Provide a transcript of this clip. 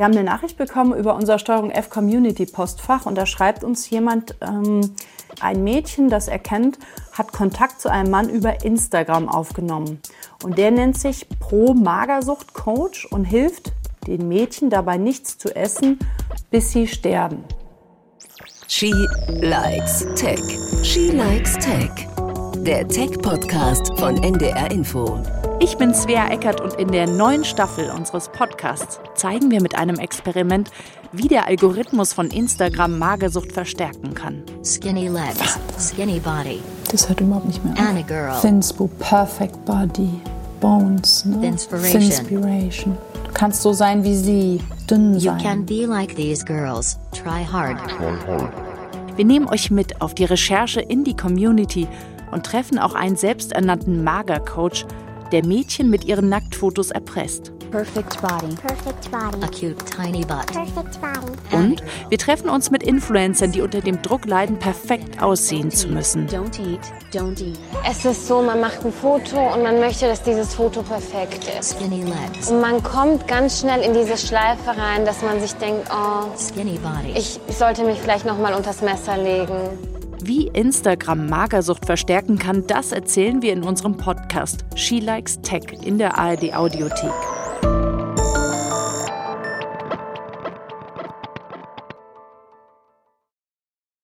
Wir haben eine Nachricht bekommen über unser Steuerung F Community Postfach und da schreibt uns jemand, ähm, ein Mädchen, das er kennt, hat Kontakt zu einem Mann über Instagram aufgenommen. Und der nennt sich Pro Magersucht Coach und hilft den Mädchen dabei nichts zu essen, bis sie sterben. She likes Tech. She likes Tech. Der Tech-Podcast von NDR Info. Ich bin Svea Eckert und in der neuen Staffel unseres Podcasts zeigen wir mit einem Experiment, wie der Algorithmus von Instagram Magersucht verstärken kann. Skinny legs, skinny body. Das hört überhaupt nicht mehr auf. And a girl. Thinspo, perfect body, bones, ne? Inspiration. Inspiration. Du kannst so sein wie sie, dünn sein. You can be like these girls. Try hard. Wir nehmen euch mit auf die Recherche in die Community und treffen auch einen selbsternannten Magercoach, der Mädchen mit ihren Nacktfotos erpresst. Perfect body. Perfect body. A cute tiny butt. Perfect body. Und wir treffen uns mit Influencern, die unter dem Druck leiden, perfekt aussehen zu müssen. Don't eat, don't eat. Es ist so, man macht ein Foto und man möchte, dass dieses Foto perfekt ist. Skinny legs. Und man kommt ganz schnell in diese Schleife rein, dass man sich denkt, oh, Skinny body. ich, ich sollte mich vielleicht noch mal unters Messer legen. Wie Instagram Magersucht verstärken kann, das erzählen wir in unserem Podcast She Likes Tech in der ARD Audiothek.